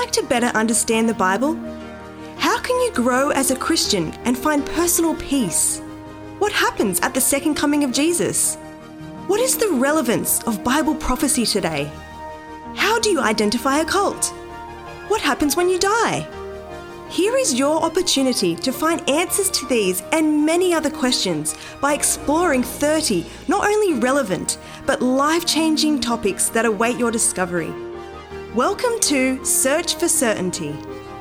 like to better understand the Bible? How can you grow as a Christian and find personal peace? What happens at the second coming of Jesus? What is the relevance of Bible prophecy today? How do you identify a cult? What happens when you die? Here is your opportunity to find answers to these and many other questions by exploring 30 not only relevant but life changing topics that await your discovery. Welcome to Search for Certainty.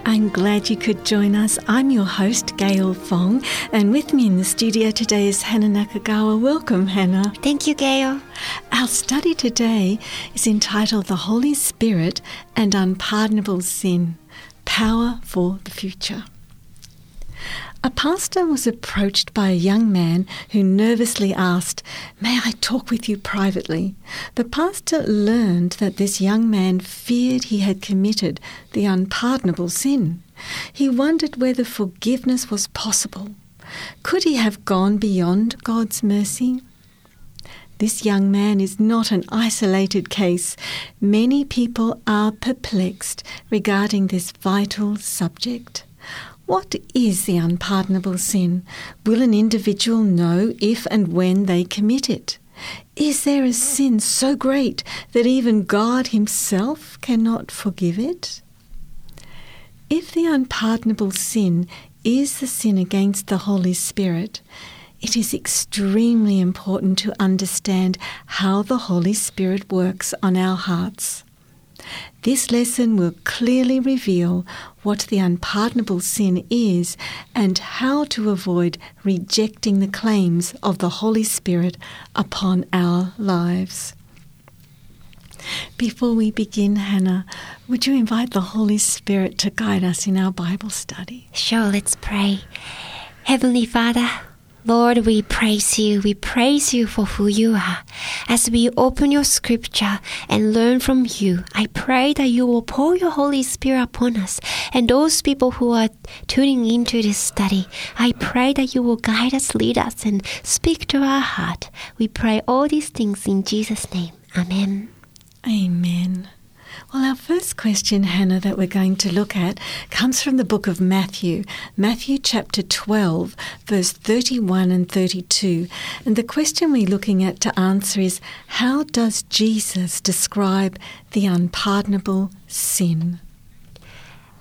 I'm glad you could join us. I'm your host, Gayl Fong, and with me in the studio today is Hana Nakagawa. Welcome, Hana. Thank you, Gayl. Our study today is entitled The Holy Spirit and Unpardonable Sin Power for the Future. A pastor was approached by a young man who nervously asked, May I talk with you privately? The pastor learned that this young man feared he had committed the unpardonable sin. He wondered whether forgiveness was possible. Could he have gone beyond God's mercy? This young man is not an isolated case. Many people are perplexed regarding this vital subject. What is the unpardonable sin? Will an individual know if and when they commit it? Is there a sin so great that even God Himself cannot forgive it? If the unpardonable sin is the sin against the Holy Spirit, it is extremely important to understand how the Holy Spirit works on our hearts. This lesson will clearly reveal what the unpardonable sin is and how to avoid rejecting the claims of the Holy Spirit upon our lives. Before we begin, Hana, would you invite the Holy Spirit to guide us in our Bible study? Sure, let's pray. Heavenly Father, Lord, we praise you. We praise you for who you are. As we open your scripture and learn from you, I pray that you will pour your Holy Spirit upon us and those people who are tuning into this study. I pray that you will guide us, lead us, and speak to our heart. We pray all these things in Jesus' name. Amen. Amen. Well, our first question, Hana, that we're going to look at comes from the book of Matthew, Matthew chapter 12, verse 31 and 32. And the question we're looking at to answer is How does Jesus describe the unpardonable sin?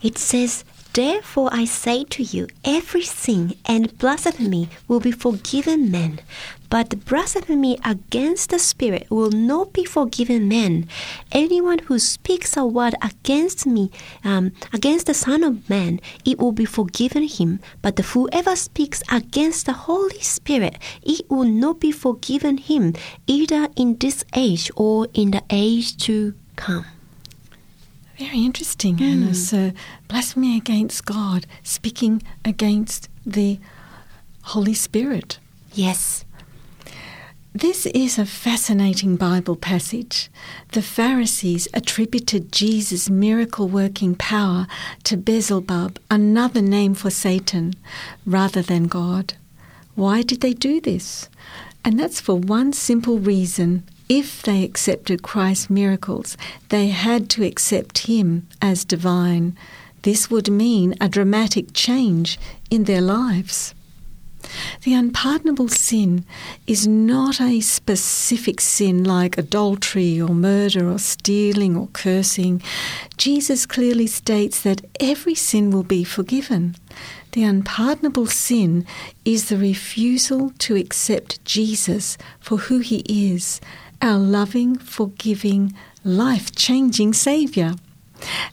It says, Therefore I say to you, every sin and blasphemy will be forgiven men, but the blasphemy against the Spirit will not be forgiven men. Anyone who speaks a word against me, um, against the Son of Man, it will be forgiven him. But whoever speaks against the Holy Spirit, it will not be forgiven him, either in this age or in the age to come. Very interesting, mm. Hana. So, blasphemy against God, speaking against the Holy Spirit. Yes. This is a fascinating Bible passage. The Pharisees attributed Jesus' miracle working power to Beelzebub, another name for Satan, rather than God. Why did they do this? And that's for one simple reason if they accepted Christ's miracles, they had to accept Him as divine. This would mean a dramatic change in their lives. The unpardonable sin is not a specific sin like adultery or murder or stealing or cursing. Jesus clearly states that every sin will be forgiven. The unpardonable sin is the refusal to accept Jesus for who he is our loving, forgiving, life changing Saviour.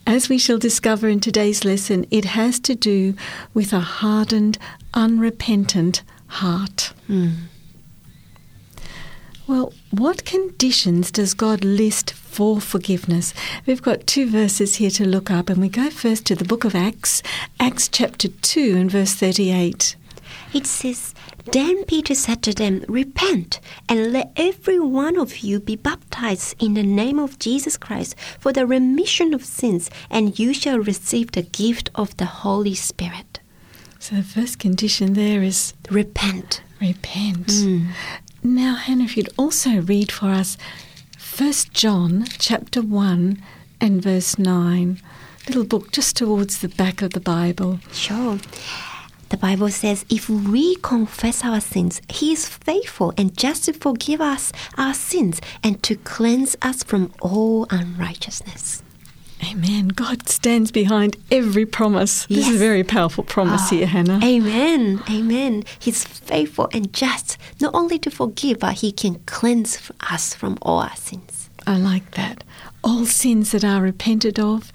As we shall discover in today's lesson, it has to do with a hardened, unrepentant heart. Mm. Well, what conditions does God list for forgiveness? We've got two verses here to look up, and we go first to the book of Acts, Acts chapter 2 and verse 38. It says, Then Peter said to them, Repent, and let every one of you be baptized in the name of Jesus Christ for the remission of sins, and you shall receive the gift of the Holy Spirit. So the first condition there is repent. Repent. Mm. Now, Hana, if you'd also read for us 1 John chapter 1 and verse 9. little book just towards the back of the Bible. Sure. The Bible says, if we confess our sins, He is faithful and just to forgive us our sins and to cleanse us from all unrighteousness. Amen. God stands behind every promise. This is a very powerful promise Ah, here, Hana. Amen. Amen. He's faithful and just, not only to forgive, but He can cleanse us from all our sins. I like that. All sins that are repented of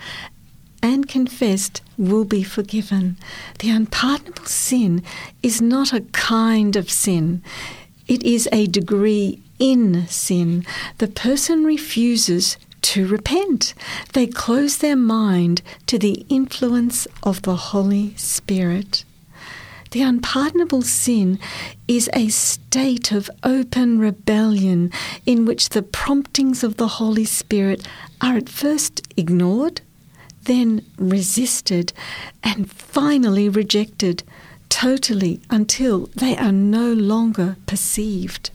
and confessed will be forgiven. The unpardonable sin is not a kind of sin, it is a degree in sin. The person refuses to repent. They close their mind to the influence of the Holy Spirit. The unpardonable sin is a state of open rebellion in which the promptings of the Holy Spirit are at first ignored, then resisted, and finally rejected totally until they are no longer perceived.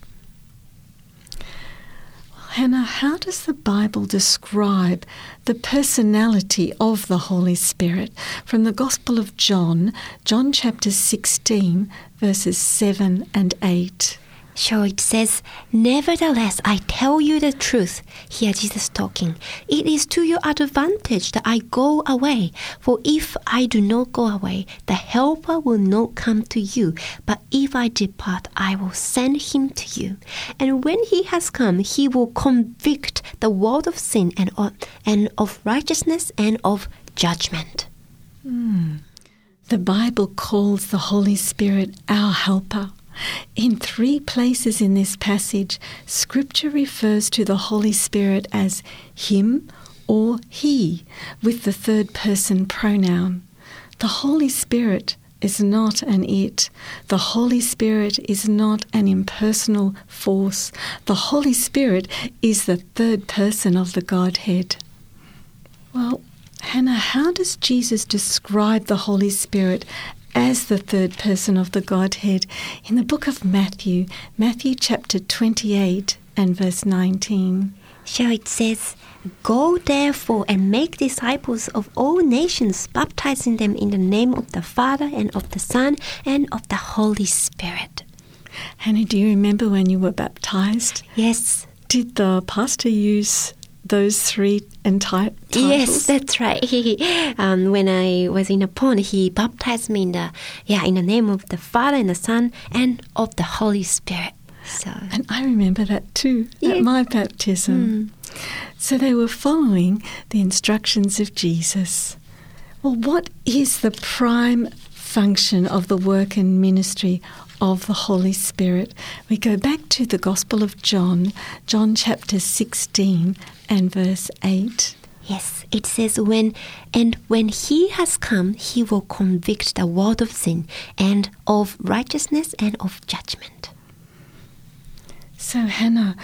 Hana, how does the Bible describe the personality of the Holy Spirit? From the Gospel of John, John chapter 16, verses 7 and 8. So it says, Nevertheless, I tell you the truth. Here Jesus talking. It is to your advantage that I go away. For if I do not go away, the Helper will not come to you. But if I depart, I will send him to you. And when he has come, he will convict the world of sin and of, and of righteousness and of judgment. Hmm. The Bible calls the Holy Spirit our helper. In three places in this passage, Scripture refers to the Holy Spirit as Him or He with the third person pronoun. The Holy Spirit is not an it. The Holy Spirit is not an impersonal force. The Holy Spirit is the third person of the Godhead. Well, Hana, how does Jesus describe the Holy Spirit as the third person of the Godhead in the book of Matthew, Matthew chapter 28 and verse 19? So it says, Go therefore and make disciples of all nations, baptizing them in the name of the Father and of the Son and of the Holy Spirit. Hana, do you remember when you were baptized? Yes, Did the pastor use those three entire titles? yes, that's right. He, um, when I was in a pond, he baptized me in the yeah in the name of the Father and the Son and of the Holy Spirit. So And I remember that too Yeah. at my baptism. So they were following the instructions of Jesus. Well, what is the prime function of the work and ministry of the Holy Spirit? We go back to the Gospel of John, John chapter 16 and verse 8. Yes, it says when and when he has come, he will convict the world of sin and of righteousness and of judgment. So, Hana,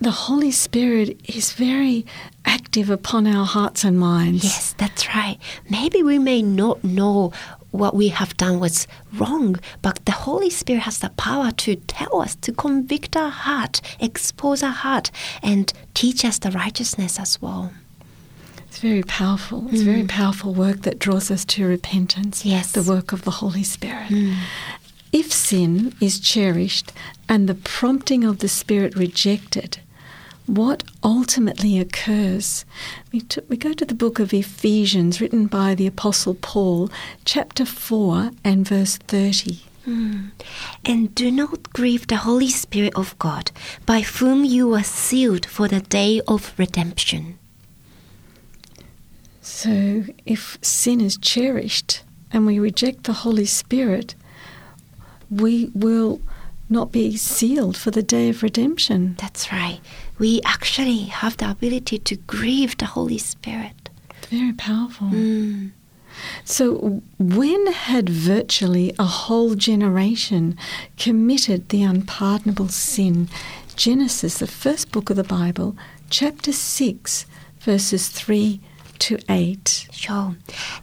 the Holy Spirit is very active upon our hearts and minds. Yes, that's right. Maybe we may not know what we have done was wrong, but the Holy Spirit has the power to tell us, to convict our heart, expose our heart, and teach us the righteousness as well. It's very powerful. It's very mm. powerful work that draws us to repentance. Yes. The work of the Holy Spirit. Mm. If sin is cherished and the prompting of the Spirit rejected, what ultimately occurs? We, t- we go to the book of Ephesians, written by the Apostle Paul, chapter 4 and verse 30. Hmm. And do not grieve the Holy Spirit of God, by whom you were sealed for the day of redemption. So, if sin is cherished and we reject the Holy Spirit, we will not be sealed for the day of redemption. That's right. We actually have the ability to grieve the Holy Spirit. It's very powerful. Mm. So, when had virtually a whole generation committed the unpardonable sin? Genesis, the first book of the Bible, chapter 6, verses 3 to 8. Sure.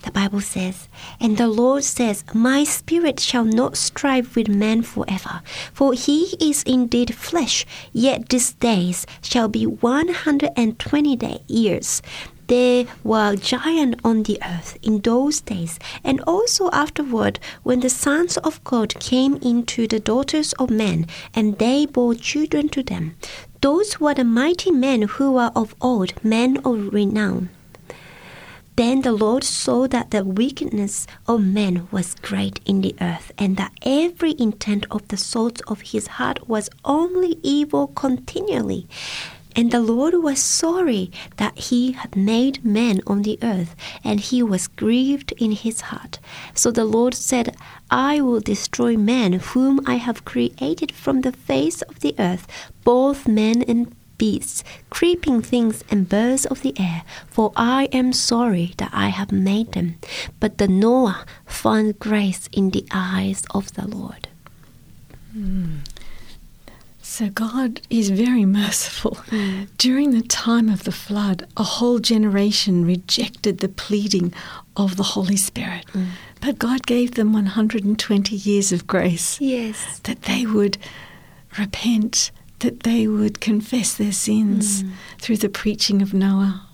The Bible says, And the Lord says, My spirit shall not strive with man forever, for he is indeed flesh, yet these days shall be one hundred and twenty day years. there were giants on the earth in those days, and also afterward, when the sons of God came into the daughters of men, and they bore children to them. Those were the mighty men who were of old, men of renown. Then the Lord saw that the wickedness of men was great in the earth, and that every intent of the thoughts of his heart was only evil continually. And the Lord was sorry that he had made man on the earth, and he was grieved in his heart. So the Lord said, I will destroy man whom I have created from the face of the earth, both men and beasts, creeping things, and birds of the air, for I am sorry that I have made them. But the Noah found grace in the eyes of the Lord. Hmm. So God is very merciful. Hmm. During the time of the flood, a whole generation rejected the pleading of the Holy Spirit. Hmm. But God gave them 120 years of grace Yes. that they would repent, that they would confess their sins mm. through the preaching of Noah.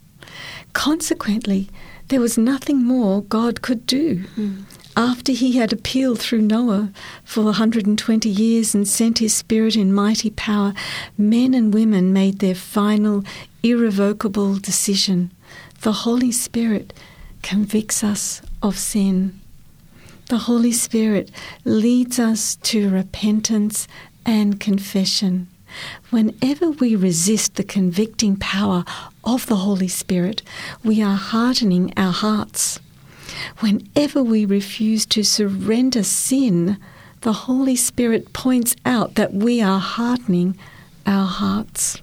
Consequently, there was nothing more God could do. Mm. After he had appealed through Noah for 120 years and sent his spirit in mighty power, men and women made their final, irrevocable decision. The Holy Spirit convicts us of sin. The Holy Spirit leads us to repentance and confession. Whenever we resist the convicting power of the Holy Spirit, we are hardening our hearts. Whenever we refuse to surrender sin, the Holy Spirit points out that we are hardening our hearts.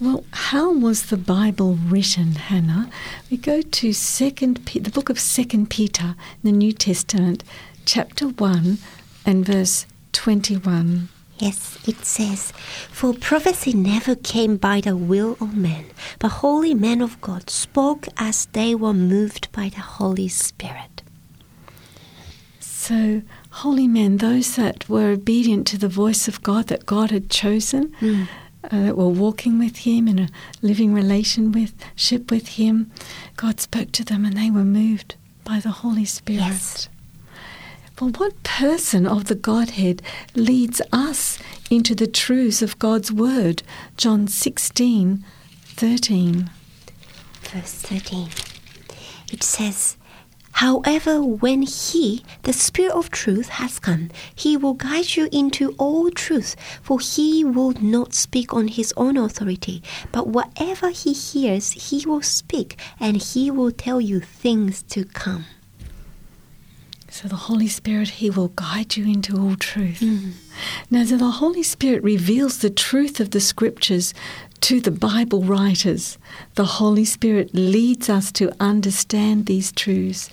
Well, how was the Bible written, Hana? We go to Second, the book of Second Peter, in the New Testament, chapter one, and verse twenty-one. Yes, it says, For prophecy never came by the will of man, but holy men of God spoke as they were moved by the Holy Spirit. So, holy men, those that were obedient to the voice of God that God had chosen, uh, that were walking with Him in a living relationship with Him, God spoke to them and they were moved by the Holy Spirit. Yes. Well, what person of the Godhead leads us into the truths of God's Word? John 16, 13. Verse 13. It says, However, when He, the Spirit of truth, has come, He will guide you into all truth, for He will not speak on His own authority, but whatever He hears, He will speak, and He will tell you things to come. So the Holy Spirit, He will guide you into all truth. Mm. Now, so the Holy Spirit reveals the truth of the Scriptures to the Bible writers. The Holy Spirit leads us to understand these truths.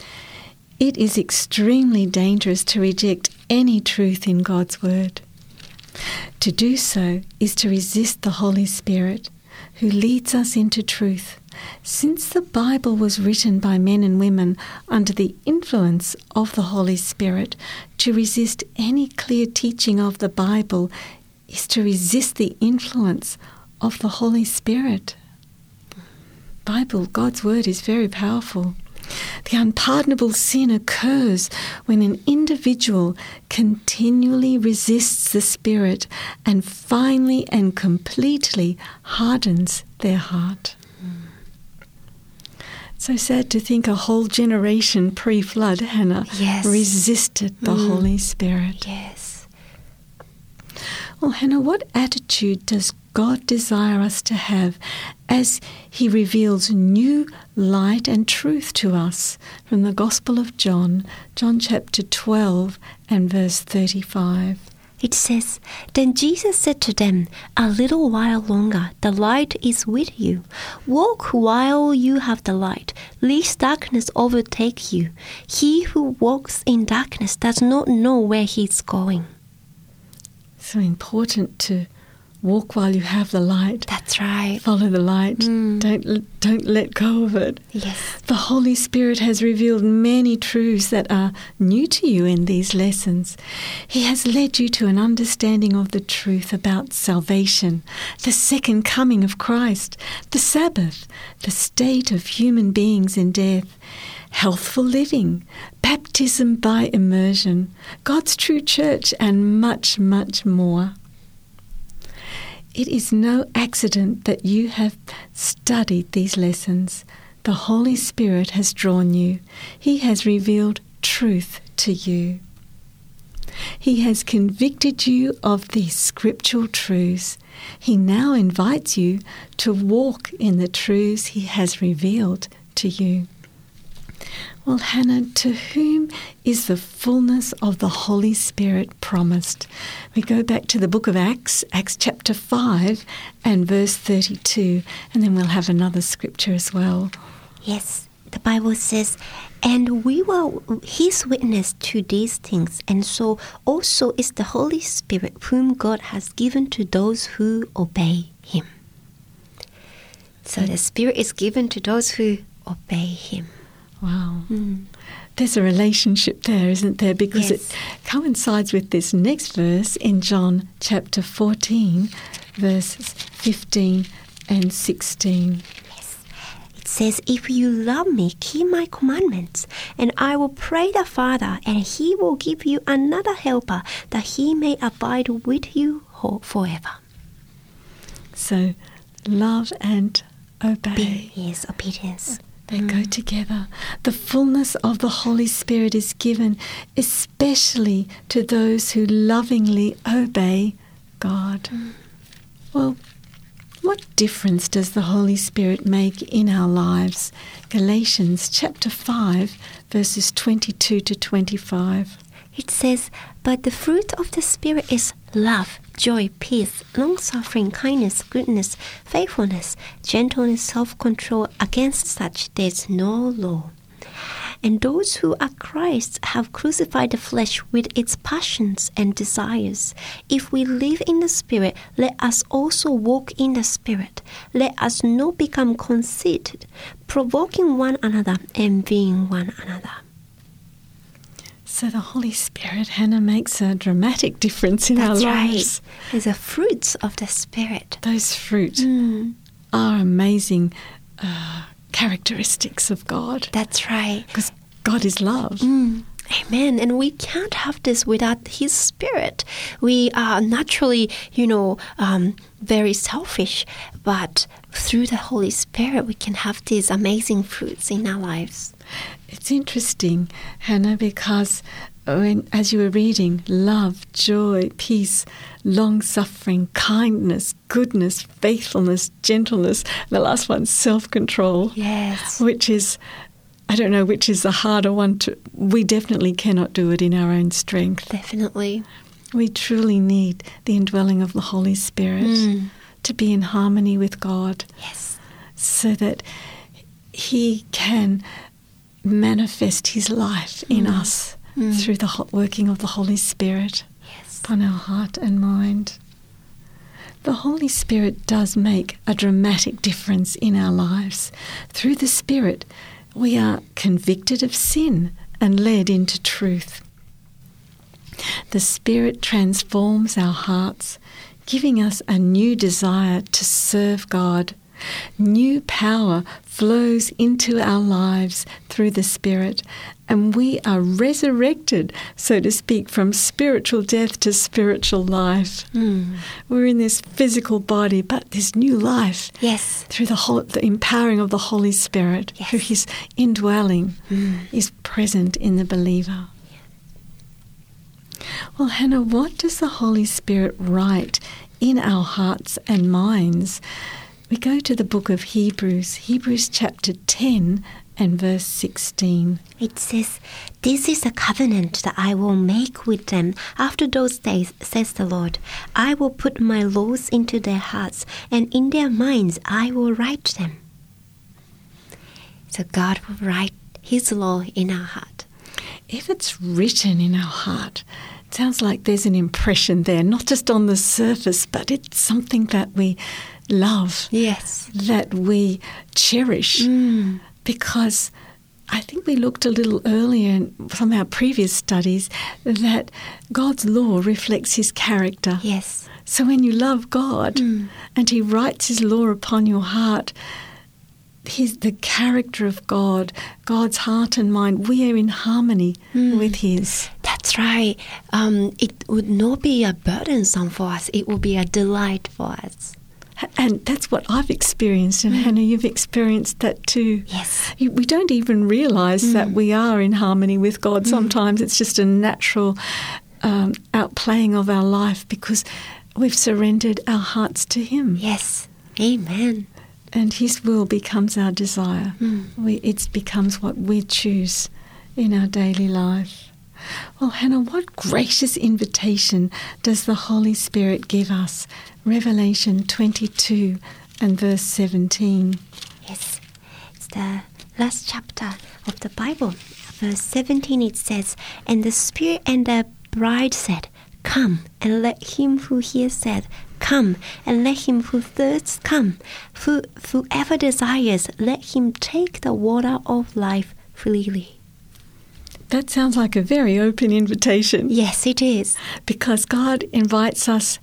It is extremely dangerous to reject any truth in God's Word. To do so is to resist the Holy Spirit, who leads us into truth. Since the Bible was written by men and women under the influence of the Holy Spirit, to resist any clear teaching of the Bible is to resist the influence of the Holy Spirit. Bible, God's word is very powerful. The unpardonable sin occurs when an individual continually resists the Spirit and finally and completely hardens their heart. So sad to think a whole generation pre flood, Hana, Yes. resisted the Mm. Holy Spirit. Yes. Well, Hana, what attitude does God desire us to have as He reveals new light and truth to us from the Gospel of John, John chapter 12 and verse 35? It says, Then Jesus said to them, A little while longer, the light is with you. Walk while you have the light, lest darkness overtake you. He who walks in darkness does not know where he is going. So important to walk while you have the light. That's right. Follow the light. Mm. Don't don't let go of it. Yes. The Holy Spirit has revealed many truths that are new to you in these lessons. He has led you to an understanding of the truth about salvation, the second coming of Christ, the Sabbath, the state of human beings in death, healthful living, baptism by immersion, God's true church, and much, much more. It is no accident that you have studied these lessons. The Holy Spirit has drawn you. He has revealed truth to you. He has convicted you of these scriptural truths. He now invites you to walk in the truths He has revealed to you. Well, Hana, to whom is the fullness of the Holy Spirit promised? We go back to the book of Acts, Acts chapter 5 and verse 32, and then we'll have another scripture as well. Yes, the Bible says, and we were his witness to these things, and so also is the Holy Spirit, whom God has given to those who obey him. So the Spirit is given to those who obey him. Wow. Hmm. There's a relationship there, isn't there? Because Yes. it coincides with this next verse in John chapter 14, verses 15 and 16. It says, If you love me, keep my commandments, and I will pray the Father, and he will give you another helper, that he may abide with you forever. So, love and obey. Be yes, obedience. They go mm. together. The fullness of the Holy Spirit is given especially to those who lovingly obey God. Mm. Well, what difference does the Holy Spirit make in our lives? Galatians chapter 5, verses 22 to 25. It says, But the fruit of the Spirit is love, joy, peace, long suffering, kindness, goodness, faithfulness, gentleness, self control. Against such there is no law. And those who are Christ have crucified the flesh with its passions and desires. If we live in the Spirit, let us also walk in the Spirit. Let us not become conceited, provoking one another, envying one another. So the Holy Spirit, Hana, makes a dramatic difference in That's our right. lives. It's the fruits of the Spirit. Those fruit Mm, are amazing uh, characteristics of God. that's right. Because God is love. Mm, amen. And we can't have this without His Spirit. We are naturally, you know, um, very selfish, but through the Holy Spirit, we can have these amazing fruits in our lives. It's interesting, Hana, because when, as you were reading, love, joy, peace, long suffering, kindness, goodness, faithfulness, gentleness, the last one, self control, Yes. which is, I don't know which is the harder one to, we definitely cannot do it in our own strength. Definitely. We truly need the indwelling of the Holy Spirit Mm. to be in harmony with God Yes. so that He can manifest His life in Mm. us Mm. through the working of the Holy Spirit Yes. upon our heart and mind. The Holy Spirit does make a dramatic difference in our lives. Through the Spirit, we are convicted of sin and led into truth. The Spirit transforms our hearts, giving us a new desire to serve God. New power flows into our lives through the Spirit, and we are resurrected, so to speak, from spiritual death to spiritual life. Mm. We're in this physical body, but this new life Yes. through the, whole, the empowering of the Holy Spirit, Yes. through His indwelling, Mm. is present in the believer. Well, Hana, what does the Holy Spirit write in our hearts and minds? We go to the book of Hebrews, Hebrews chapter 10 and verse 16. It says, This is a covenant that I will make with them after those days, says the Lord. I will put my laws into their hearts, and in their minds I will write them. So God will write His law in our heart. If it's written in our heart, it Sounds like there's an impression there, not just on the surface, but it's something that we love, Yes. that we cherish, Mm. because I think we looked a little earlier from our previous studies that God's law reflects his character. Yes. So when you love God Mm. and He writes His law upon your heart, His the character of God, God's heart and mind, we are in harmony Mm. with His. That's right. Um, it would not be a burdensome for us. It would be a delight for us. And that's what I've experienced, and Hana, you've experienced that too. Yes. We don't even realize that Mm. we are in harmony with God. Sometimes it's just a natural um, outplaying of our life because we've surrendered our hearts to Him. Yes. Amen. and His will becomes our desire. Mm. We, it becomes what we choose in our daily life. Well, Hana, what gracious invitation does the Holy Spirit give us? Revelation 22 and verse 17. Yes. It's the last chapter of the Bible. Verse 17 it says, And the Spirit and the bride said, Come, and let him who hears said, Come, and let him who thirsts come. Who, whoever desires, let him take the water of life freely. That sounds like a very open invitation Yes, it is. because God invites us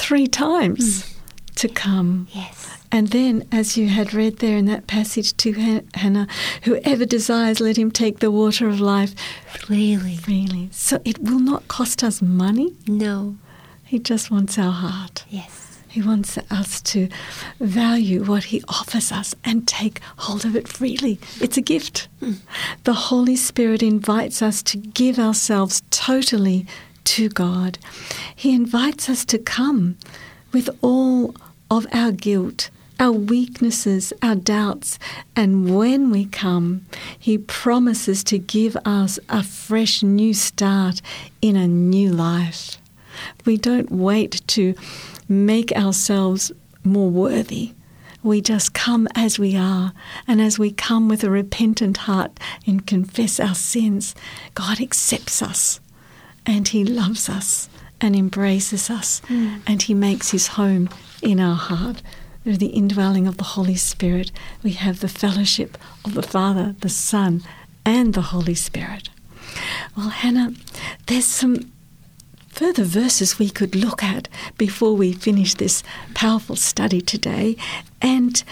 three times mm. to come. Yes. And then, as you had read there in that passage to Hana, whoever desires, let him take the water of life Freely. freely. So it will not cost us money. No. He just wants our heart. Yes. He wants us to value what He offers us and take hold of it freely. It's a gift. Mm. The Holy Spirit invites us to give ourselves totally to God. He invites us to come with all of our guilt, our weaknesses, our doubts. And when we come, He promises to give us a fresh new start in a new life. We don't wait to make ourselves more worthy. We just come as we are. And as we come with a repentant heart and confess our sins, God accepts us and He loves us and embraces us hmm. and He makes His home in our heart. Through the indwelling of the Holy Spirit, we have the fellowship of the Father, the Son, and the Holy Spirit. Well, Hana, there's some further verses we could look at before we finish this powerful study today. And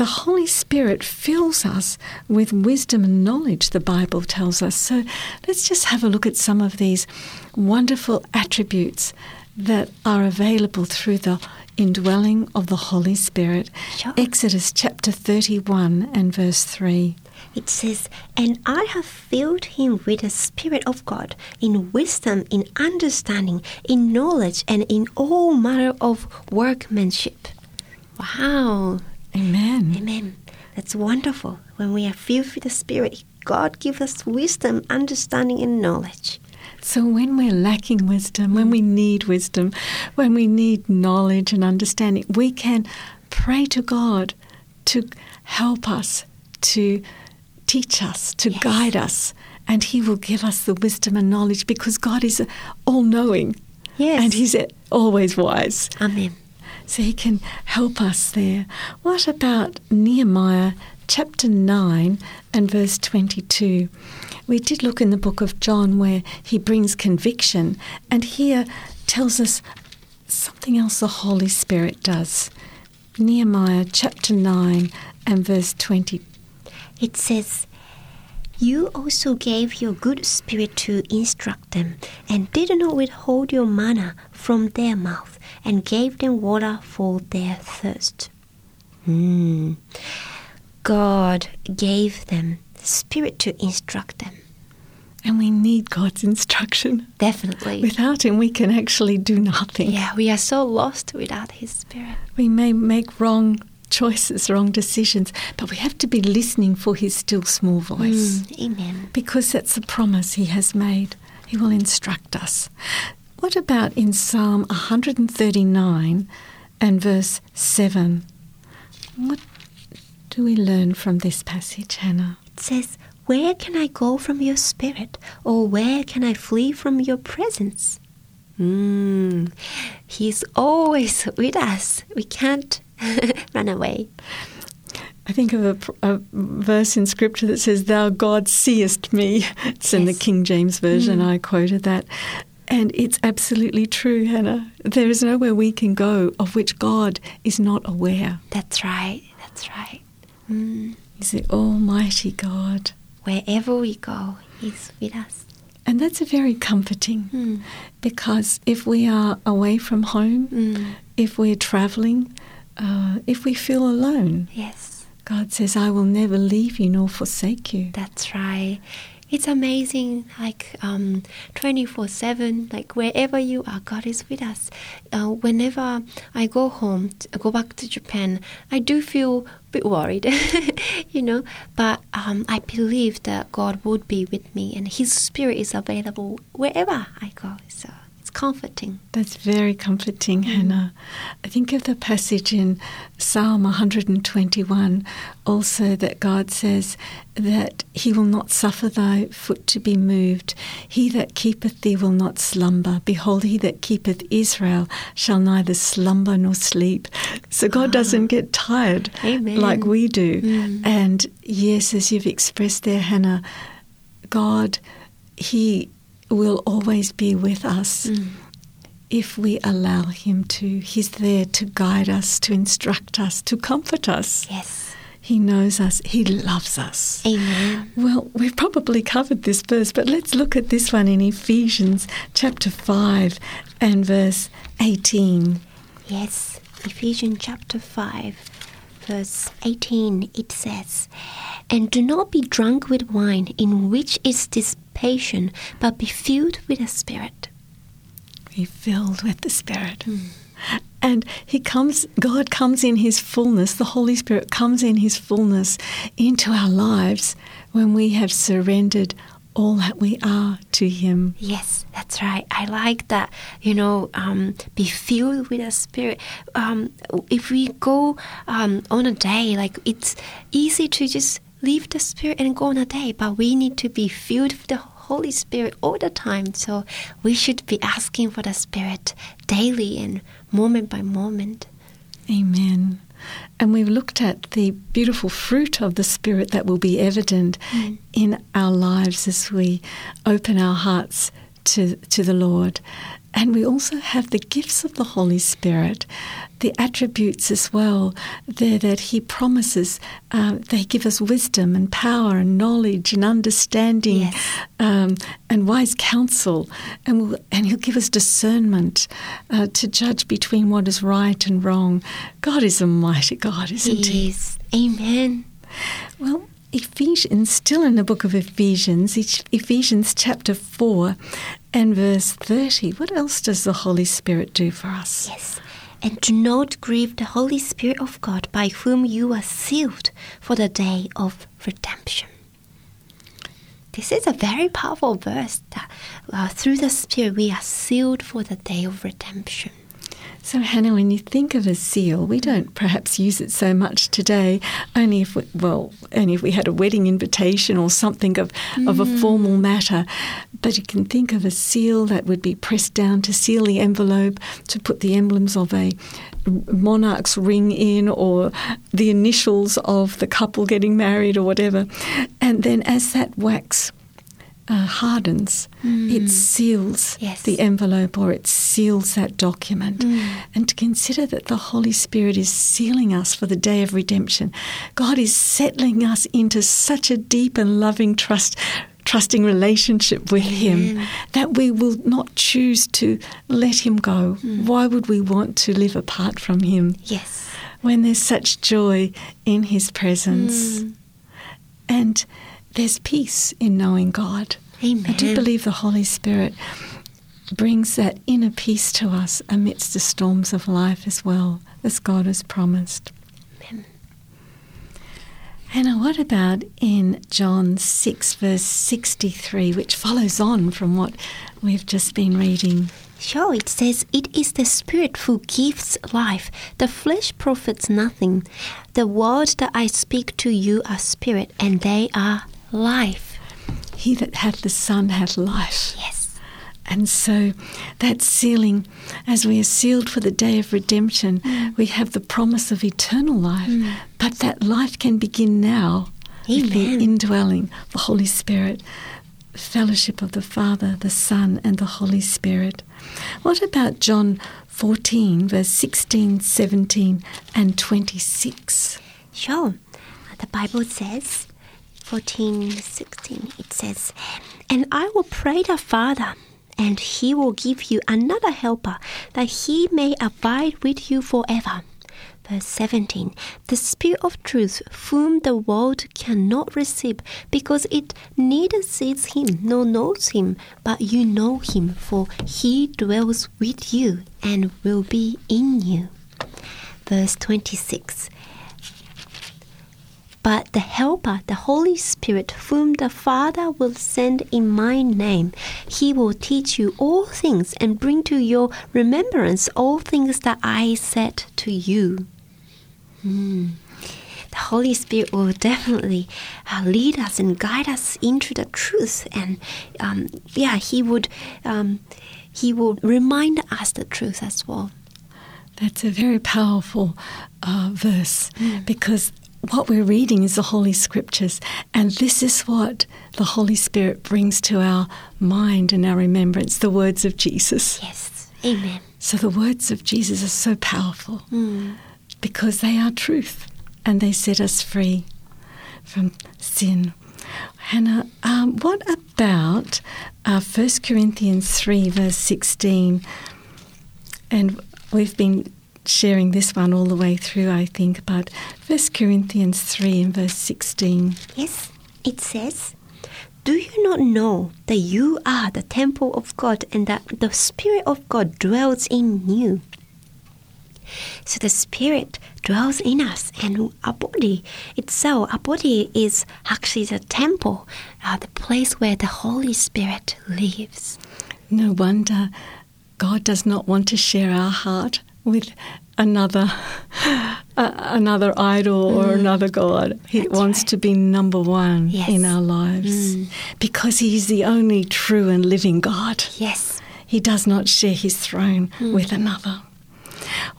the Holy Spirit fills us with wisdom and knowledge, the Bible tells us. So let's just have a look at some of these wonderful attributes that are available through the indwelling of the Holy Spirit. Sure. Exodus chapter 31 and verse 3. It says, And I have filled him with the Spirit of God, in wisdom, in understanding, in knowledge, and in all manner of workmanship. Wow. Amen. Amen. That's wonderful. When we are filled with the Spirit, God gives us wisdom, understanding, and knowledge. So, when we're lacking wisdom, when we need wisdom, when we need knowledge and understanding, we can pray to God to help us, to teach us, to Yes. guide us, and He will give us the wisdom and knowledge because God is all knowing Yes. and He's always wise. Amen. So He can help us there. What about Nehemiah chapter 9 and verse 22? We did look in the book of John where he brings conviction, and here tells us something else the Holy Spirit does. Nehemiah chapter 9 and verse 20. It says, You also gave your good spirit to instruct them, and did not withhold your manna from their mouth, and gave them water for their thirst. Hmm. God gave them the spirit to instruct them. And we need God's instruction. Definitely. Without Him, we can actually do nothing. yeah, we are so lost without His Spirit. We may make wrong choices, wrong decisions, but we have to be listening for His still small voice. Mm, amen. because that's the promise he has made. He will instruct us. What about in Psalm 139 and verse 7? What do we learn from this passage, Hana? It says, Where can I go from your spirit? Or where can I flee from your presence? Mm, he's always with us. We can't run away. I think of a, a, verse in scripture that says, Thou God seest me. It's in the King James Version. Mm. I quoted that. And it's absolutely true, Hana. There is nowhere we can go of which God is not aware. That's right. That's right. Mm. He's the Almighty God. Wherever we go, He's with us. And that's a very comforting mm. because if we are away from home, mm. if we're traveling, uh, if we feel alone, yes, God says, "I will never leave you nor forsake you." That's right it's amazing like um, 24 7 like wherever you are god is with us. Uh, whenever i go home go back to japan i do feel a bit worried you know but um, i believe that god would be with me and his spirit is available wherever i go so comforting. That's very comforting, mm. Hana. I think of the passage in Psalm 121 also that God says that He will not suffer thy foot to be moved. He that keepeth thee will not slumber. Behold, he that keepeth Israel shall neither slumber nor sleep. So God doesn't get tired Amen. like we do. Mm. And yes, as you've expressed there, Hana, God, He will always be with us. Mm. If we allow Him to, He's there to guide us, to instruct us, to comfort us. Yes. He knows us. He loves us. Amen. Well, we've probably covered this verse, but let's look at this one in Ephesians chapter 5 and verse 18. Yes, Ephesians chapter 5, verse 18, it says, And do not be drunk with wine, in which is but be filled with the Spirit. Be filled with the Spirit. Mm. And he comes, God comes in his fullness, the Holy Spirit comes in his fullness into our lives when we have surrendered all that we are to Him. Yes, that's right. I like that. You know, um, be filled with the Spirit. Um, if we go um, on a day, like it's easy to just leave the Spirit and go on a day, but we need to be filled with the Holy Spirit all the time. So we should be asking for the Spirit daily and moment by moment. Amen. And we've looked at the beautiful fruit of the Spirit that will be evident mm. in our lives as we open our hearts to, to the Lord. And we also have the gifts of the Holy Spirit, the attributes as well, there that He promises. Uh, they give us wisdom and power and knowledge and understanding yes. um, and wise counsel. And, we'll, and He'll give us discernment uh, to judge between what is right and wrong. God is a mighty God, isn't He? He is. Amen. Well, Ephesians, still in the book of Ephesians, Ephesians chapter 4 and verse 30. What else does the Holy Spirit do for us? Yes. And do not grieve the Holy Spirit of God, by whom you are sealed for the day of redemption. This is a very powerful verse that uh, through the Spirit we are sealed for the day of redemption. So, Hana, when you think of a seal, we don't perhaps use it so much today. Only if we, well, only if we had a wedding invitation or something of mm. of a mm. formal matter. But you can think of a seal that would be pressed down to seal the envelope, to put the emblems of a monarch's ring in, or the initials of the couple getting married, or whatever. And then, as that wax uh, hardens, mm. it seals yes. the envelope or it seals that document. Mm. And to consider that the Holy Spirit is sealing us for the day of redemption. God is settling us into such a deep and loving trust. Trusting relationship with Him that we will not choose to let Him go. Mm. Why would we want to live apart from Him? Yes. When there's such joy in His presence. Mm. And there's peace in knowing God. Amen. I do believe the Holy Spirit brings that inner peace to us amidst the storms of life as well, as God has promised. Amen. Hana, what about in John 6, verse 63, which follows on from what we've just been reading? Sure, it says, It is the Spirit who gives life. The flesh profits nothing. The words that I speak to you are spirit, and they are life. He that hath the Son hath life. Yes. And so that sealing, as we are sealed for the day of redemption, Mm. we have the promise of eternal life. But that life can begin now with the indwelling, the Holy Spirit, fellowship of the Father, the Son, and the Holy Spirit. What about John 14, verse 16, 17, and 26? Sure. The Bible says, 14, 16, it says, And I will pray to Father, and he will give you another helper, that he may abide with you forever. Verse 17 The Spirit of truth, whom the world cannot receive, because it neither sees him nor knows him, but you know him, for he dwells with you and will be in you. Verse 26 but the Helper, the Holy Spirit, whom the Father will send in my name, he will teach you all things and bring to your remembrance all things that I said to you. Hmm. The Holy Spirit will definitely uh, lead us and guide us into the truth, and um, yeah, He would um, He will remind us the truth as well. That's a very powerful uh, verse because what we're reading is the Holy Scriptures, and this is what the Holy Spirit brings to our mind and our remembrance the words of Jesus. Yes, Amen. So the words of Jesus are so powerful because they are truth and they set us free from sin. Hana, um, what about uh, 1 Corinthians 3, verse 16? And we've been sharing this one all the way through, I think, but 1 Corinthians 3 and verse 16. Yes, it says, Do you not know that you are the temple of God and that the Spirit of God dwells in you? So the Spirit dwells in us, and our body itself, our body is actually the temple, uh, the place where the Holy Spirit lives. No wonder God does not want to share our heart with another uh, another idol or another god. He That's wants right. to be number one Yes. in our lives because he is the only true and living God. Yes. He does not share his throne with another.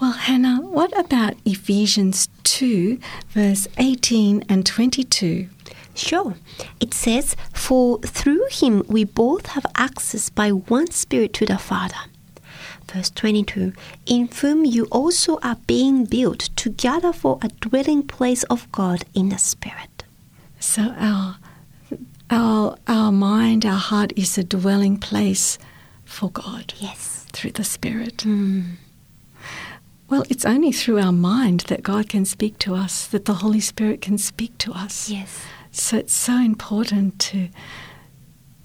Well, Hana, what about Ephesians 2, verse 18 and 22? Sure. It says, For through him we both have access by one Spirit to the Father. Verse 22 In whom you also are being built together for a dwelling place of God in the Spirit. So our our our mind, our heart is a dwelling place for God Yes. through the Spirit. Mm. Well, it's only through our mind that God can speak to us, that the Holy Spirit can speak to us. Yes. So it's so important to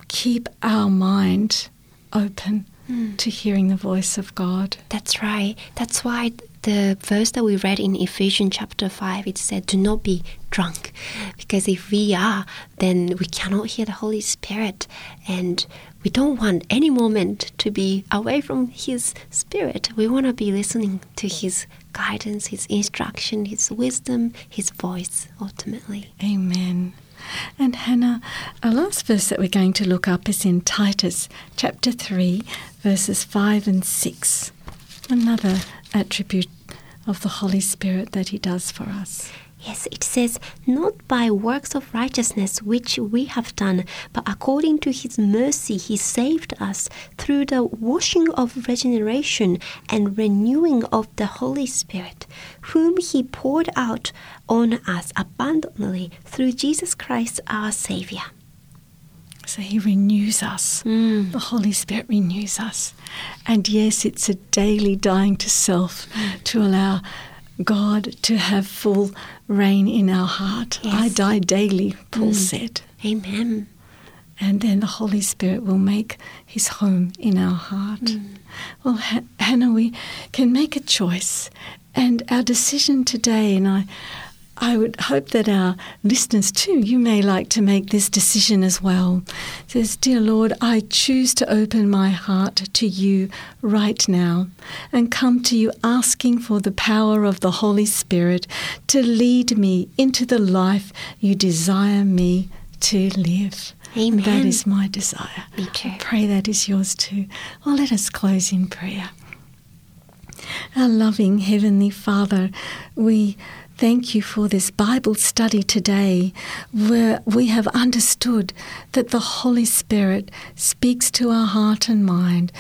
keep our mind open Hmm. to hearing the voice of God. That's right. That's why the verse that we read in Ephesians chapter 5, it said, Do not be drunk. Because if we are, then we cannot hear the Holy Spirit. And we don't want any moment to be away from His Spirit. We want to be listening to His guidance, His instruction, His wisdom, His voice, ultimately. Amen. And Hana, our last verse that we're going to look up is in Titus chapter 3, verses 5 and 6. Another attribute of the Holy Spirit that He does for us. Yes, it says, Not by works of righteousness which we have done, but according to his mercy he saved us through the washing of regeneration and renewing of the Holy Spirit, whom he poured out on us abundantly through Jesus Christ our Saviour. So He renews us. Mm. The Holy Spirit renews us. And yes, it's a daily dying to self mm. to allow God to have full reign in our heart. Yes. I die daily, Paul mm. said. Amen. And then the Holy Spirit will make his home in our heart. Mm. Well, Ha- Hana, we can make a choice. And our decision today, and I, I would hope that our listeners too, you may like to make this decision as well. It says, Dear Lord, I choose to open my heart to you right now and come to you asking for the power of the Holy Spirit to lead me into the life you desire me to live. Amen. That is my desire. Me too. I pray that is yours too. Well, let us close in prayer. Our loving Heavenly Father, we thank you for this Bible study today where we have understood that the Holy Spirit speaks to our heart and mind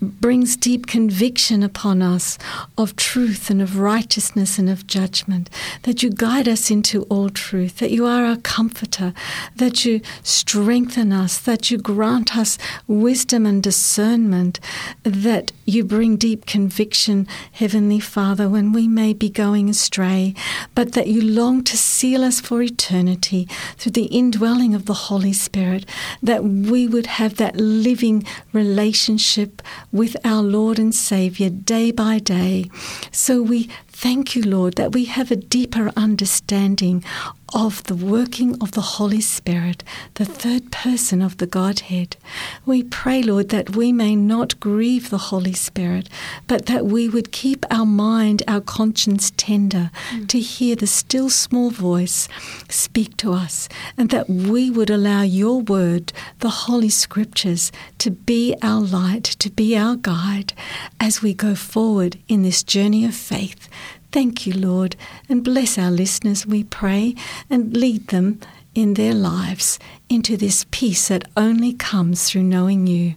brings deep conviction upon us of truth and of righteousness and of judgment, that you guide us into all truth, that you are our comforter, that you strengthen us, that you grant us wisdom and discernment, that you bring deep conviction, Heavenly Father, when we may be going astray, but that you long to seal us for eternity through the indwelling of the Holy Spirit, that we would have that living relationship with our Lord and Saviour day by day. So we thank you, Lord, that we have a deeper understanding of the working of the Holy Spirit, the third person of the Godhead. We pray, Lord, that we may not grieve the Holy Spirit, but that we would keep our mind, our conscience tender mm. to hear the still small voice speak to us, and that we would allow your word, the Holy Scriptures, to be our light, to be our guide as we go forward in this journey of faith Thank you, Lord, and bless our listeners, we pray, and lead them in their lives into this peace that only comes through knowing you.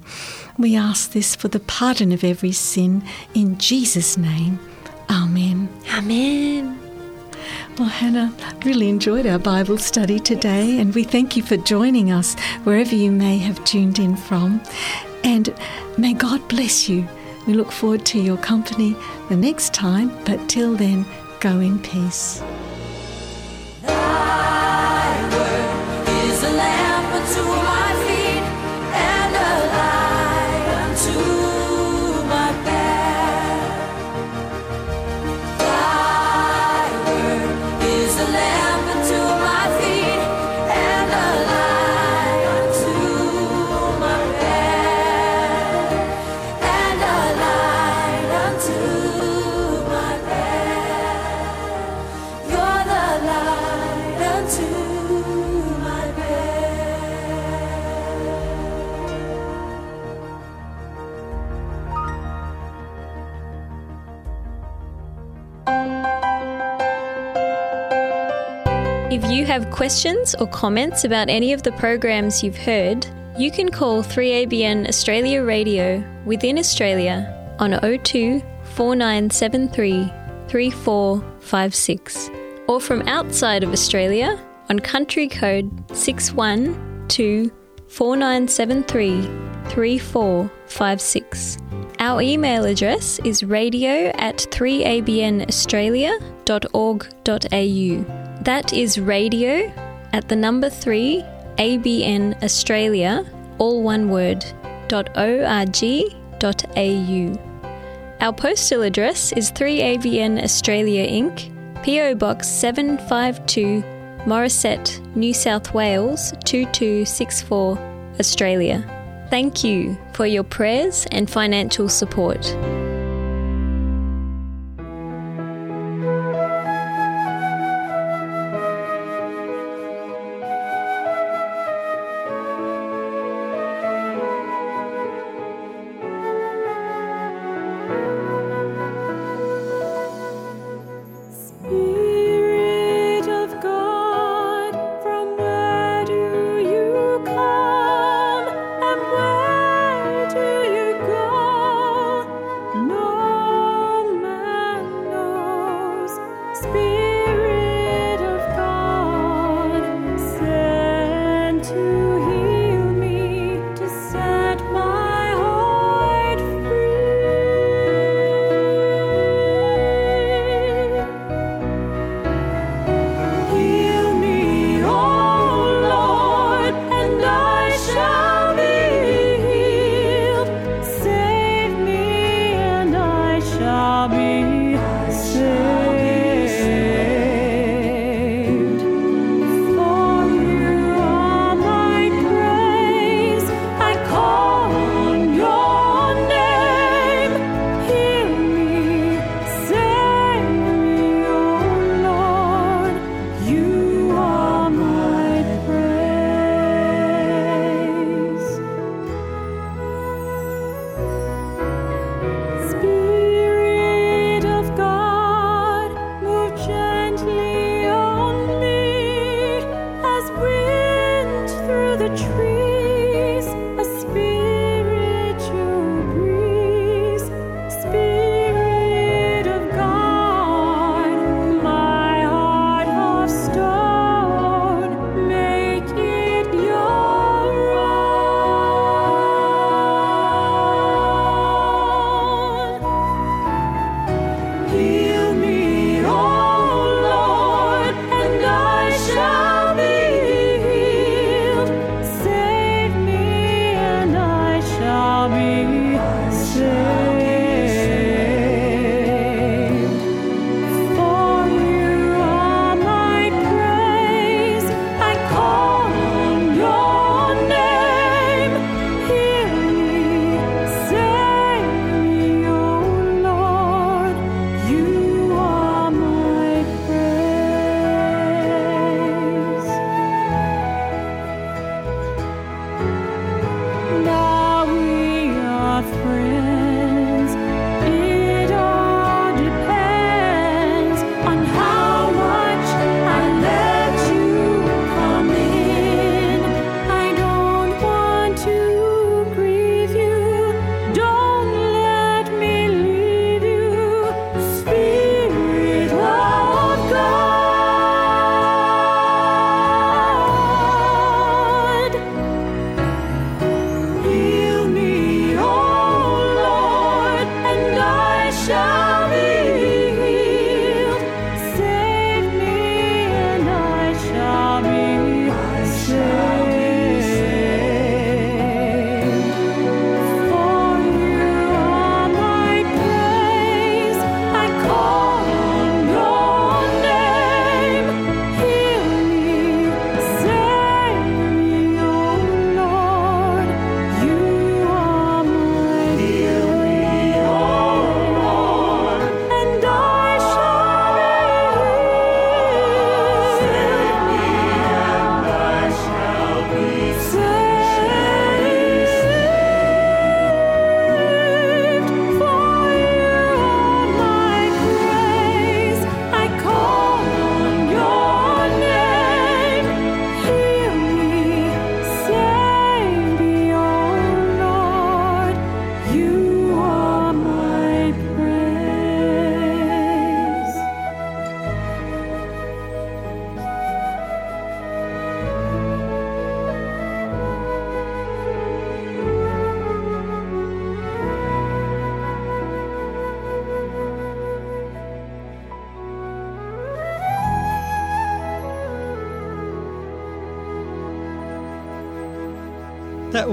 We ask this for the pardon of every sin in Jesus' name. Amen. Amen. Well, Hana, really enjoyed our Bible study today, and we thank you for joining us wherever you may have tuned in from. And may God bless you we look forward to your company the next time, but till then, go in peace. Have questions or comments about any of the programs you've heard, you can call 3ABN Australia Radio within Australia on 02 4973 3456 or from outside of Australia on country code 612 4973 3456. Our email address is radio at 3abnaustralia.org.au. That is radio at the number 3 ABN Australia, all one word, .org.au. Our postal address is 3ABN Australia Inc., PO Box 752, Morisset, New South Wales 2264, Australia. Thank you for your prayers and financial support.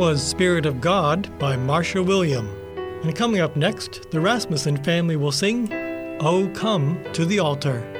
Was Spirit of God by Marsha William. And coming up next, the Rasmussen family will sing, Oh Come to the Altar.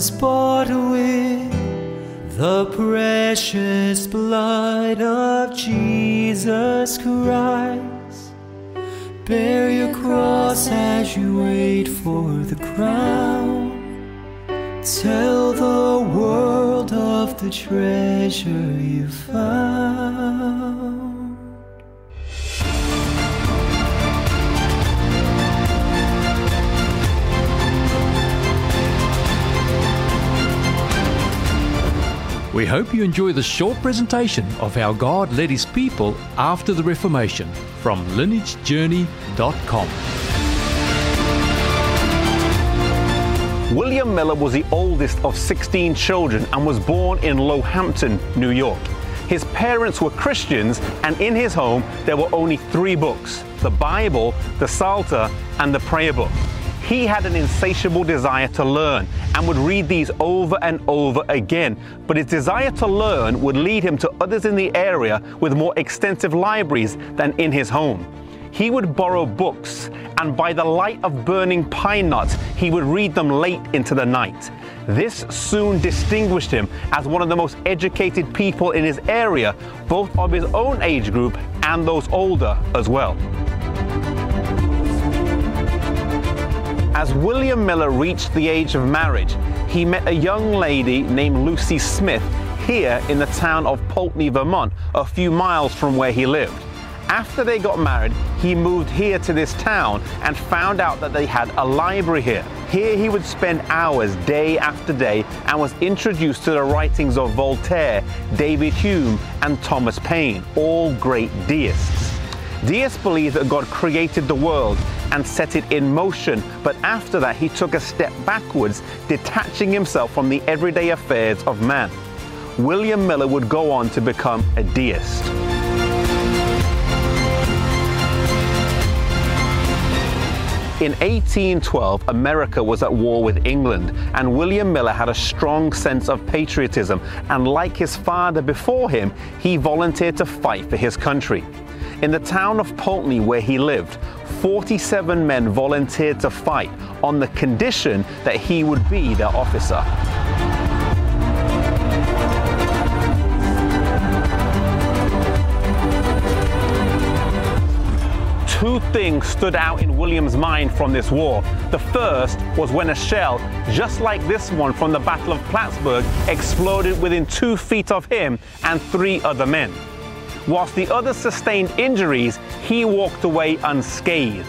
was bought with the precious blood of Jesus Christ. Bear your cross as you wait for the crown. Tell the world of the treasure you found. We hope you enjoy the short presentation of how God led his people after the Reformation from lineagejourney.com. William Miller was the oldest of 16 children and was born in Low Hampton, New York. His parents were Christians, and in his home there were only three books the Bible, the Psalter, and the Prayer Book. He had an insatiable desire to learn and would read these over and over again. But his desire to learn would lead him to others in the area with more extensive libraries than in his home. He would borrow books, and by the light of burning pine knots, he would read them late into the night. This soon distinguished him as one of the most educated people in his area, both of his own age group and those older as well. As William Miller reached the age of marriage, he met a young lady named Lucy Smith, here in the town of Poultney, Vermont, a few miles from where he lived. After they got married, he moved here to this town and found out that they had a library here. Here he would spend hours day after day and was introduced to the writings of Voltaire, David Hume, and Thomas Paine, all great deists. Deists believe that God created the world and set it in motion, but after that he took a step backwards, detaching himself from the everyday affairs of man. William Miller would go on to become a deist. In 1812, America was at war with England, and William Miller had a strong sense of patriotism, and like his father before him, he volunteered to fight for his country. In the town of Poultney, where he lived, 47 men volunteered to fight on the condition that he would be their officer. two things stood out in William's mind from this war. The first was when a shell, just like this one from the Battle of Plattsburgh, exploded within two feet of him and three other men. Whilst the others sustained injuries, he walked away unscathed.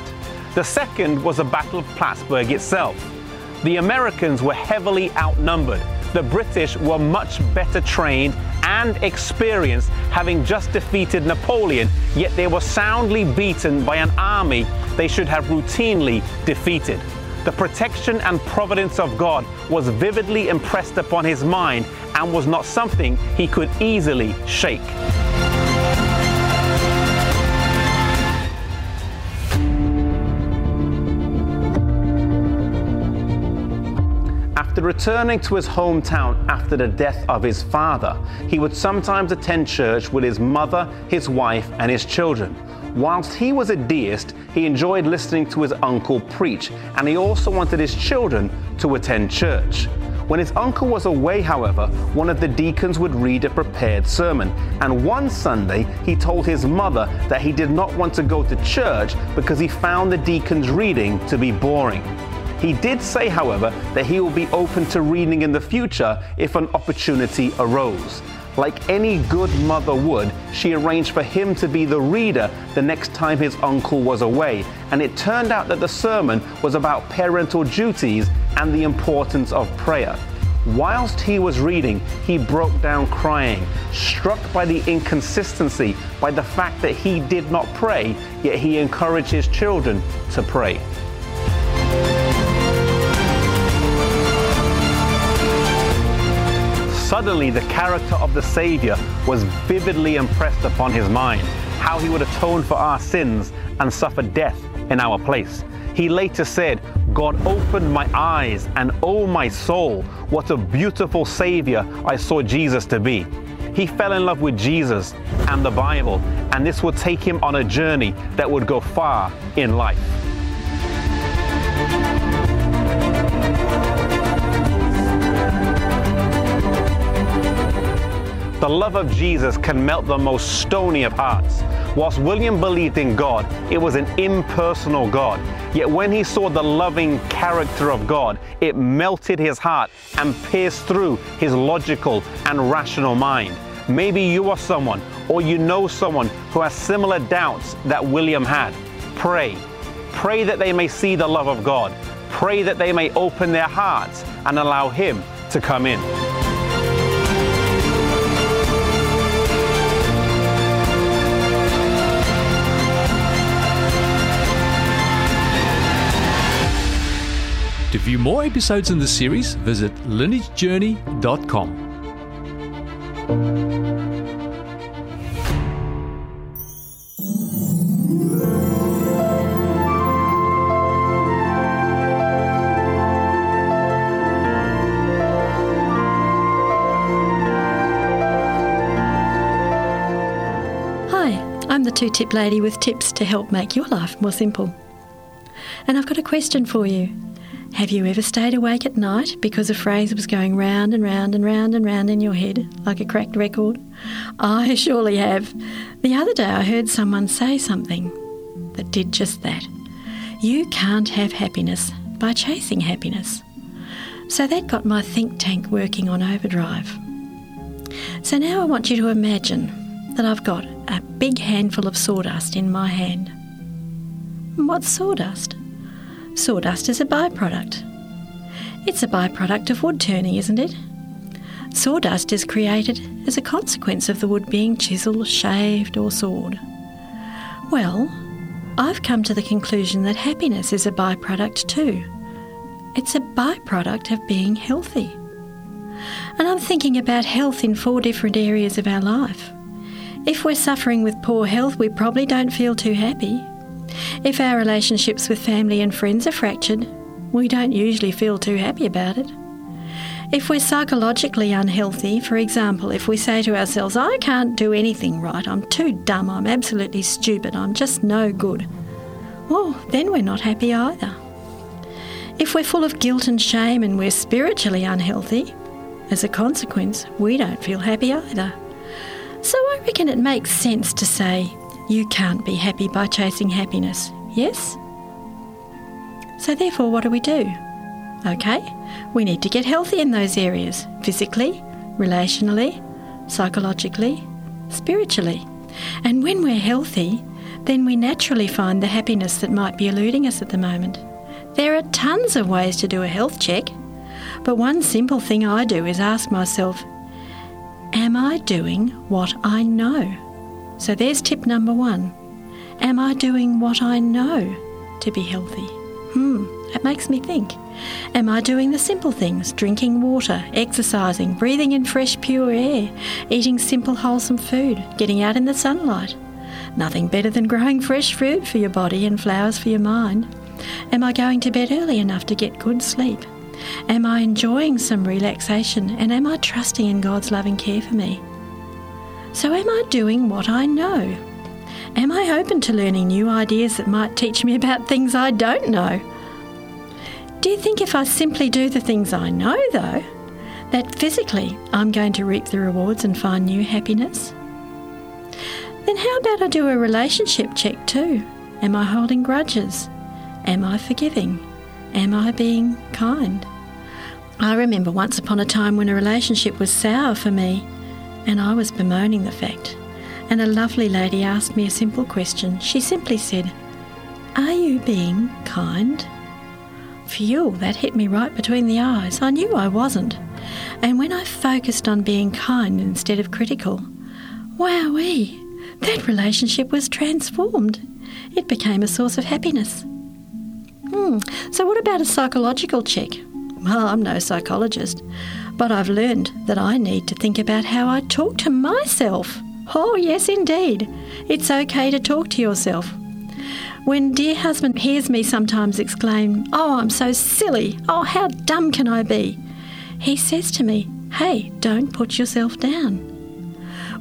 The second was the Battle of Plattsburgh itself. The Americans were heavily outnumbered. The British were much better trained and experienced, having just defeated Napoleon, yet they were soundly beaten by an army they should have routinely defeated. The protection and providence of God was vividly impressed upon his mind and was not something he could easily shake. After returning to his hometown after the death of his father, he would sometimes attend church with his mother, his wife, and his children. Whilst he was a deist, he enjoyed listening to his uncle preach, and he also wanted his children to attend church. When his uncle was away, however, one of the deacons would read a prepared sermon. And one Sunday, he told his mother that he did not want to go to church because he found the deacon's reading to be boring. He did say, however, that he will be open to reading in the future if an opportunity arose. Like any good mother would, she arranged for him to be the reader the next time his uncle was away. And it turned out that the sermon was about parental duties and the importance of prayer. Whilst he was reading, he broke down crying, struck by the inconsistency, by the fact that he did not pray, yet he encouraged his children to pray. Suddenly, the character of the Savior was vividly impressed upon his mind, how he would atone for our sins and suffer death in our place. He later said, God opened my eyes, and oh my soul, what a beautiful Savior I saw Jesus to be. He fell in love with Jesus and the Bible, and this would take him on a journey that would go far in life. The love of Jesus can melt the most stony of hearts. Whilst William believed in God, it was an impersonal God. Yet when he saw the loving character of God, it melted his heart and pierced through his logical and rational mind. Maybe you are someone or you know someone who has similar doubts that William had. Pray. Pray that they may see the love of God. Pray that they may open their hearts and allow Him to come in. To view more episodes in the series, visit lineagejourney.com. Hi, I'm the two tip lady with tips to help make your life more simple. And I've got a question for you. Have you ever stayed awake at night because a phrase was going round and round and round and round in your head like a cracked record? I surely have. The other day I heard someone say something that did just that. You can't have happiness by chasing happiness. So that got my think tank working on overdrive. So now I want you to imagine that I've got a big handful of sawdust in my hand. And What's sawdust? Sawdust is a byproduct. It's a byproduct of wood turning, isn't it? Sawdust is created as a consequence of the wood being chiselled, shaved, or sawed. Well, I've come to the conclusion that happiness is a byproduct too. It's a byproduct of being healthy. And I'm thinking about health in four different areas of our life. If we're suffering with poor health, we probably don't feel too happy. If our relationships with family and friends are fractured, we don't usually feel too happy about it. If we're psychologically unhealthy, for example, if we say to ourselves, I can't do anything right, I'm too dumb, I'm absolutely stupid, I'm just no good, well, then we're not happy either. If we're full of guilt and shame and we're spiritually unhealthy, as a consequence, we don't feel happy either. So I reckon it makes sense to say, you can't be happy by chasing happiness, yes? So therefore, what do we do? Okay, we need to get healthy in those areas physically, relationally, psychologically, spiritually. And when we're healthy, then we naturally find the happiness that might be eluding us at the moment. There are tons of ways to do a health check, but one simple thing I do is ask myself, Am I doing what I know? So there's tip number one. Am I doing what I know to be healthy? Hmm, that makes me think. Am I doing the simple things? Drinking water, exercising, breathing in fresh, pure air, eating simple, wholesome food, getting out in the sunlight? Nothing better than growing fresh food for your body and flowers for your mind. Am I going to bed early enough to get good sleep? Am I enjoying some relaxation and am I trusting in God's loving care for me? So, am I doing what I know? Am I open to learning new ideas that might teach me about things I don't know? Do you think if I simply do the things I know, though, that physically I'm going to reap the rewards and find new happiness? Then how about I do a relationship check too? Am I holding grudges? Am I forgiving? Am I being kind? I remember once upon a time when a relationship was sour for me, and I was bemoaning the fact. And a lovely lady asked me a simple question. She simply said, Are you being kind? Phew, that hit me right between the eyes. I knew I wasn't. And when I focused on being kind instead of critical, wowee, that relationship was transformed. It became a source of happiness. Hmm, so what about a psychological check? Well, I'm no psychologist, but I've learned that I need to think about how I talk to myself. Oh, yes, indeed. It's okay to talk to yourself. When dear husband hears me sometimes exclaim, Oh, I'm so silly. Oh, how dumb can I be? He says to me, Hey, don't put yourself down.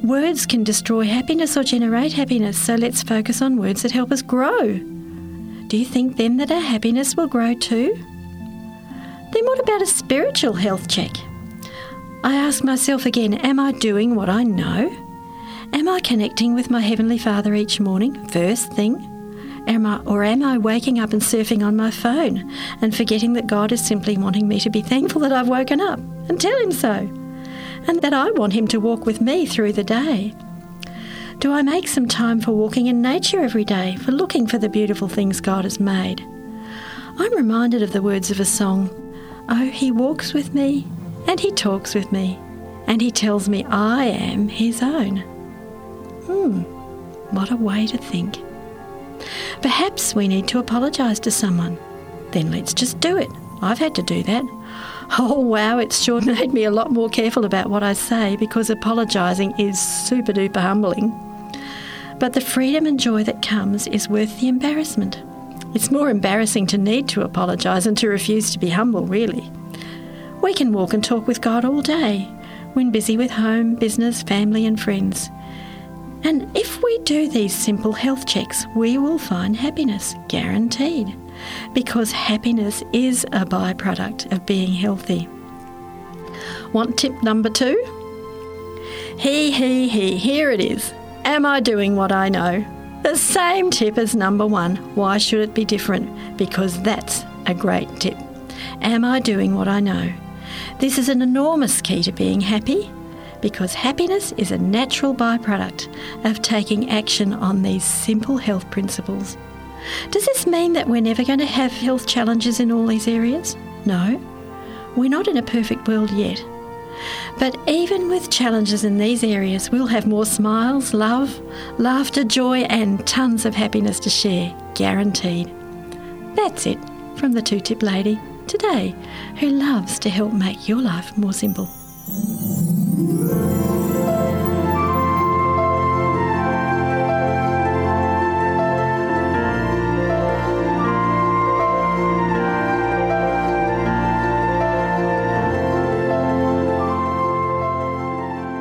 Words can destroy happiness or generate happiness, so let's focus on words that help us grow. Do you think then that our happiness will grow too? Then what about a spiritual health check? I ask myself again, am I doing what I know? Am I connecting with my Heavenly Father each morning, first thing? Am I, or am I waking up and surfing on my phone and forgetting that God is simply wanting me to be thankful that I've woken up and tell Him so? And that I want Him to walk with me through the day? Do I make some time for walking in nature every day, for looking for the beautiful things God has made? I'm reminded of the words of a song Oh, He walks with me and He talks with me, and He tells me I am His own. Hmm, what a way to think. Perhaps we need to apologise to someone. Then let's just do it. I've had to do that. Oh wow, it's sure made me a lot more careful about what I say because apologising is super duper humbling. But the freedom and joy that comes is worth the embarrassment. It's more embarrassing to need to apologise than to refuse to be humble, really. We can walk and talk with God all day when busy with home, business, family, and friends. And if we do these simple health checks, we will find happiness, guaranteed, because happiness is a byproduct of being healthy. Want tip number two? He, he, he, here it is. Am I doing what I know? The same tip as number one. Why should it be different? Because that's a great tip. Am I doing what I know? This is an enormous key to being happy because happiness is a natural byproduct of taking action on these simple health principles. Does this mean that we're never going to have health challenges in all these areas? No. We're not in a perfect world yet. But even with challenges in these areas, we'll have more smiles, love, laughter, joy, and tons of happiness to share, guaranteed. That's it from the Two Tip Lady today, who loves to help make your life more simple.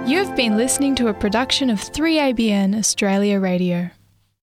You have been listening to a production of 3ABN Australia Radio.